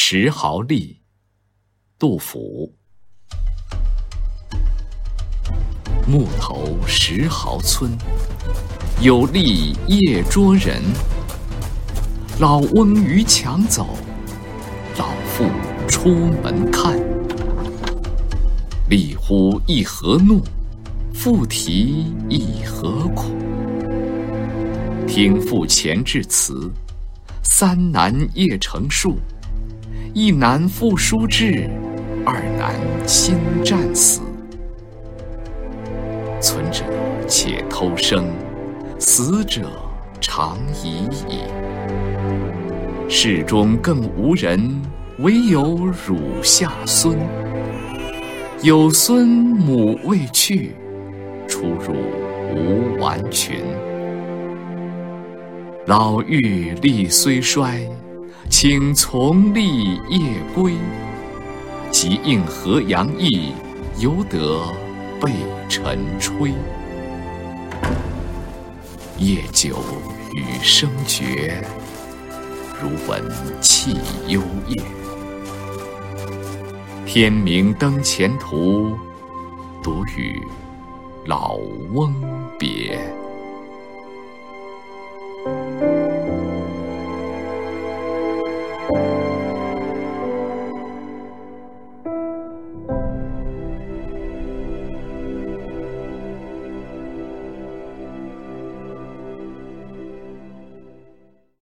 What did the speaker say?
石壕吏，杜甫。木头石壕村，有吏夜捉人。老翁逾墙走，老妇出门看。吏呼一何怒，妇啼一何苦。听妇前致词，三男夜成数。一男负书至，二男亲战死。存者且偷生，死者长已矣。世中更无人，惟有乳下孙。有孙母未去，出入无完裙。老妪力虽衰，请从吏夜归。即应河阳役，犹得。被晨吹，夜久雨声绝，如闻泣幽咽。天明登前途，独与老翁别。